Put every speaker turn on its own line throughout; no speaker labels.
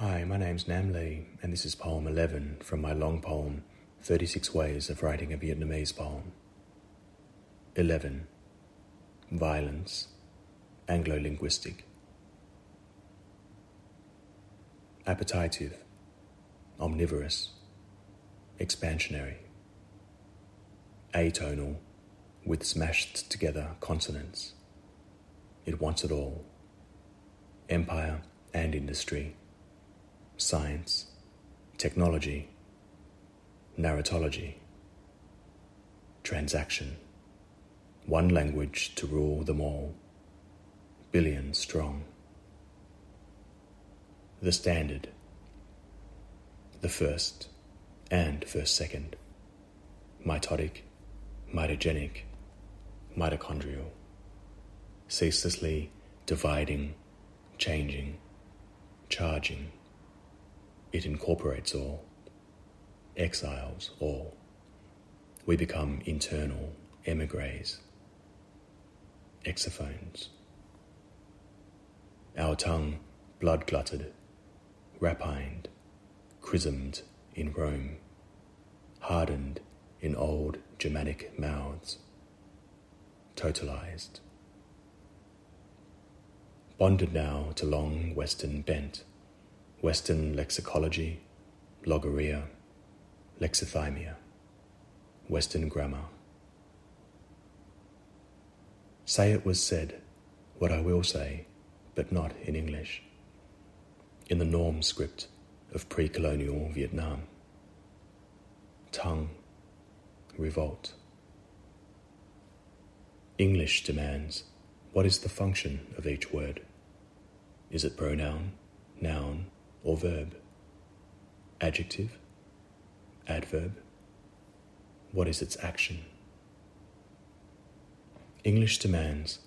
Hi, my name's Nam Le, and this is poem 11 from my long poem 36 Ways of Writing a Vietnamese Poem. 11. Violence, Anglo Linguistic. Appetitive, omnivorous, expansionary. Atonal, with smashed together consonants. It wants it all empire and industry science, technology, narratology, transaction, one language to rule them all, billion strong. The standard, the first and first second, mitotic, mitogenic, mitochondrial, ceaselessly dividing, changing, charging it incorporates all, exiles all. We become internal emigres, exophones. Our tongue blood glutted, rapined, chrismed in Rome, hardened in old Germanic mouths, totalized. Bonded now to long Western bent Western lexicology, logoria, lexithymia, Western grammar. Say it was said, what I will say, but not in English, in the Nôm script of pre colonial Vietnam. Tongue, revolt. English demands what is the function of each word? Is it pronoun, noun, or verb? Adjective? Adverb? What is its action? English demands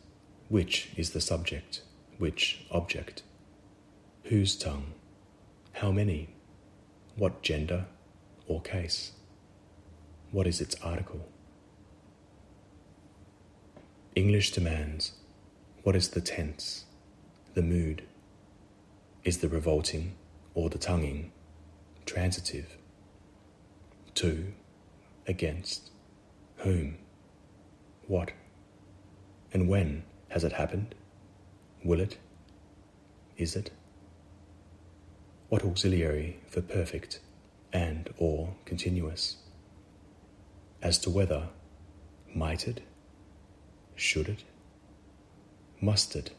which is the subject, which object, whose tongue, how many, what gender or case, what is its article. English demands what is the tense, the mood, is the revolting or the tonguing transitive. To, against, whom, what, and when has it happened? Will it? Is it? What auxiliary for perfect and or continuous? As to whether, might it, should it, must it,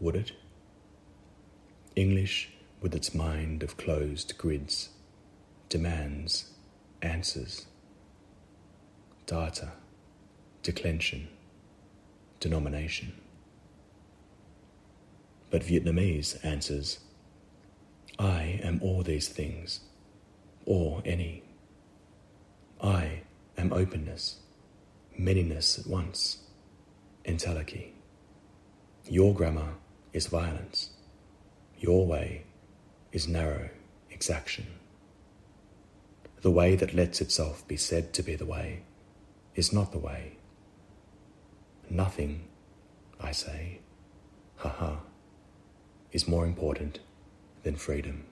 would it? English, with its mind of closed grids, demands answers, data, declension, denomination. But Vietnamese answers, I am all these things, or any. I am openness, manyness at once, entelechy. Your grammar is violence. Your way is narrow exaction. The way that lets itself be said to be the way is not the way. Nothing, I say, ha ha, is more important than freedom.